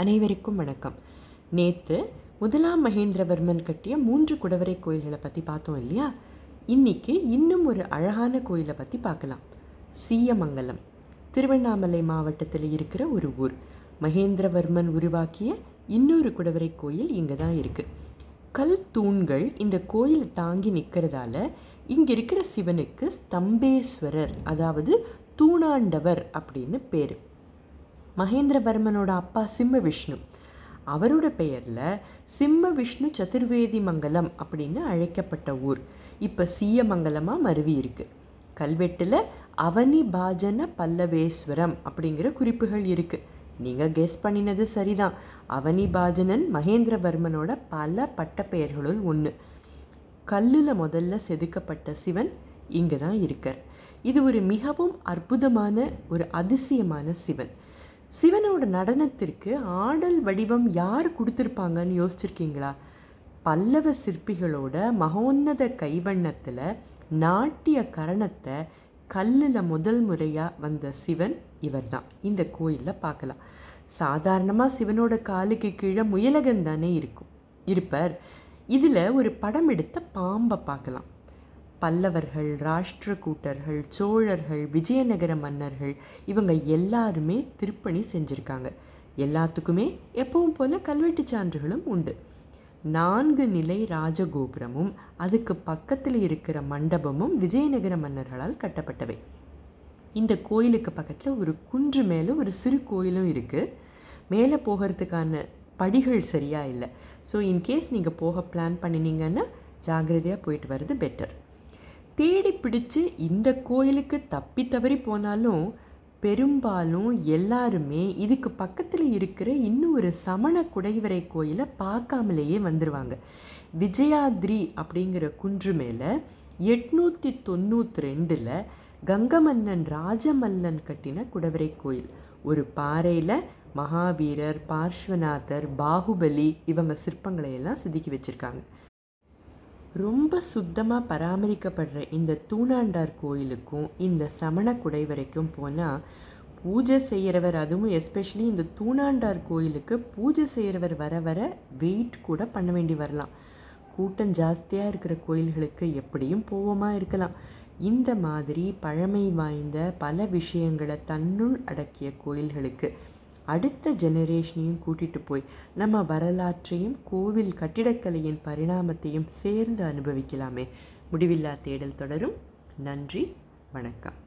அனைவருக்கும் வணக்கம். நேற்று முதலாம் மகேந்திரவர்மன் கட்டிய மூன்று குடவரை கோயில்களை பற்றி பார்த்தோம் இல்லையா? இன்னைக்கு இன்னும் ஒரு அழகான கோயிலை பற்றி பார்க்கலாம். சீயமங்கலம். திருவண்ணாமலை மாவட்டத்தில் இருக்கிற ஒரு ஊர். மகேந்திரவர்மன் உருவாக்கிய இன்னொரு குடவரை கோயில் இங்கே தான் இருக்குது கல் தூண்கள் இந்த கோயில் தாங்கி நிற்கிறதால இங்கே இருக்கிற சிவனுக்கு ஸ்தம்பேஸ்வரர் அதாவது தூணாண்டவர் அப்படின்னு பேர். மகேந்திரவர்மனோட அப்பா சிம்ம விஷ்ணு அவரோட பெயரில் சிம்ம விஷ்ணு சதுர்வேதி மங்கலம் அப்படின்னு அழைக்கப்பட்ட ஊர். இப்போ சீயமங்கலமாக மருவி இருக்கு. கல்வெட்டில் அவனி பாஜன பல்லவேஸ்வரம் அப்படிங்கிற குறிப்புகள் இருக்குது நீங்கள் கெஸ் பண்ணினது சரிதான். அவனி பாஜனன் மகேந்திரவர்மனோட பல பட்டப்பெயர்களுள் ஒன்று கல்லில் முதல்ல செதுக்கப்பட்ட சிவன் இங்கே தான் இருக்கார். இது ஒரு மிகவும் அற்புதமான ஒரு அதிசயமான சிவன். சிவனோட நடனத்திற்கு ஆடல் வடிவம் யார் கொடுத்துருப்பாங்கன்னு யோசிச்சிருக்கீங்களா? பல்லவ சிற்பிகளோட மகோன்னத கைவண்ணத்தில் நாட்டிய கரணத்தை கல்லில் முதல் முறையாக வந்த சிவன் இவர் தான் இந்த கோயிலில் பார்க்கலாம். சாதாரணமாக சிவனோட காலுக்கு கீழே முயலகன் தானே இருக்கும். இருப்பார். இதில் ஒரு படம் எடுத்த பாம்பை பார்க்கலாம். பல்லவர்கள் ராஷ்டிரகூட்டர்கள் சோழர்கள் விஜயநகர மன்னர்கள் இவங்க எல்லாருமே திருப்பணி செஞ்சுருக்காங்க. எல்லாத்துக்குமே எப்பவும் போல கல்வெட்டு சான்றுகளும் உண்டு. நான்கு நிலை ராஜகோபுரமும் அதுக்கு பக்கத்தில் இருக்கிற மண்டபமும் விஜயநகர மன்னர்களால் கட்டப்பட்டவை. இந்த கோயிலுக்கு பக்கத்தில் ஒரு குன்று மேலே ஒரு சிறு கோயிலும் இருக்குது மேலே போகிறதுக்கான படிகள் சரியாக இல்லை. ஸோ இன்கேஸ் நீங்கள் போக பிளான் பண்ணினீங்கன்னா ஜாகிரதையாக போயிட்டு வர்றது பெட்டர் தேடி பிடிச்சு இந்த கோயிலுக்கு தப்பி தவறி போனாலும் பெரும்பாலும் எல்லாருமே இதுக்கு பக்கத்தில் இருக்கிற இன்னும் ஒரு சமண குடைவரை கோயிலை பார்க்காமலேயே வந்துடுவாங்க விஜயாத்ரி அப்படிங்கிற குன்று மேலே எட்நூற்றி தொண்ணூற்றி ரெண்டில் கங்கமன்னன் ராஜமல்லன் கட்டின குடவரை கோயில். ஒரு பாறையில் மகாவீரர் பார்ஸ்வநாதர் பாகுபலி இவங்க சிற்பங்களை எல்லாம் செதுக்கி வச்சுருக்காங்க. ரொம்ப சுத்தமாக பராமரிக்கப்படுற இந்த தூணாண்டார் கோயிலுக்கும் இந்த சமண குடைவரைக்கும் போனால் பூஜை செய்கிறவர் அதுவும் எஸ்பெஷலி இந்த தூணாண்டார் கோயிலுக்கு பூஜை செய்கிறவர் வர வர வெயிட் கூட பண்ண வேண்டி வரலாம். கூட்டம் ஜாஸ்தியாக இருக்கிற கோயில்களுக்கு எப்படியும் போவோமா இருக்கலாம். இந்த மாதிரி பழமை வாய்ந்த பல விஷயங்களை தன்னுள் அடக்கிய கோயில்களுக்கு அடுத்த ஜெனரேஷனையும் கூட்டிகிட்டு போய் நம்ம வரலாற்றையும் கோவில் கட்டிடக்கலையின் பரிணாமத்தையும் சேர்ந்து அனுபவிக்கலாமே. முடிவில்லா தேடல் தொடரும். நன்றி வணக்கம்.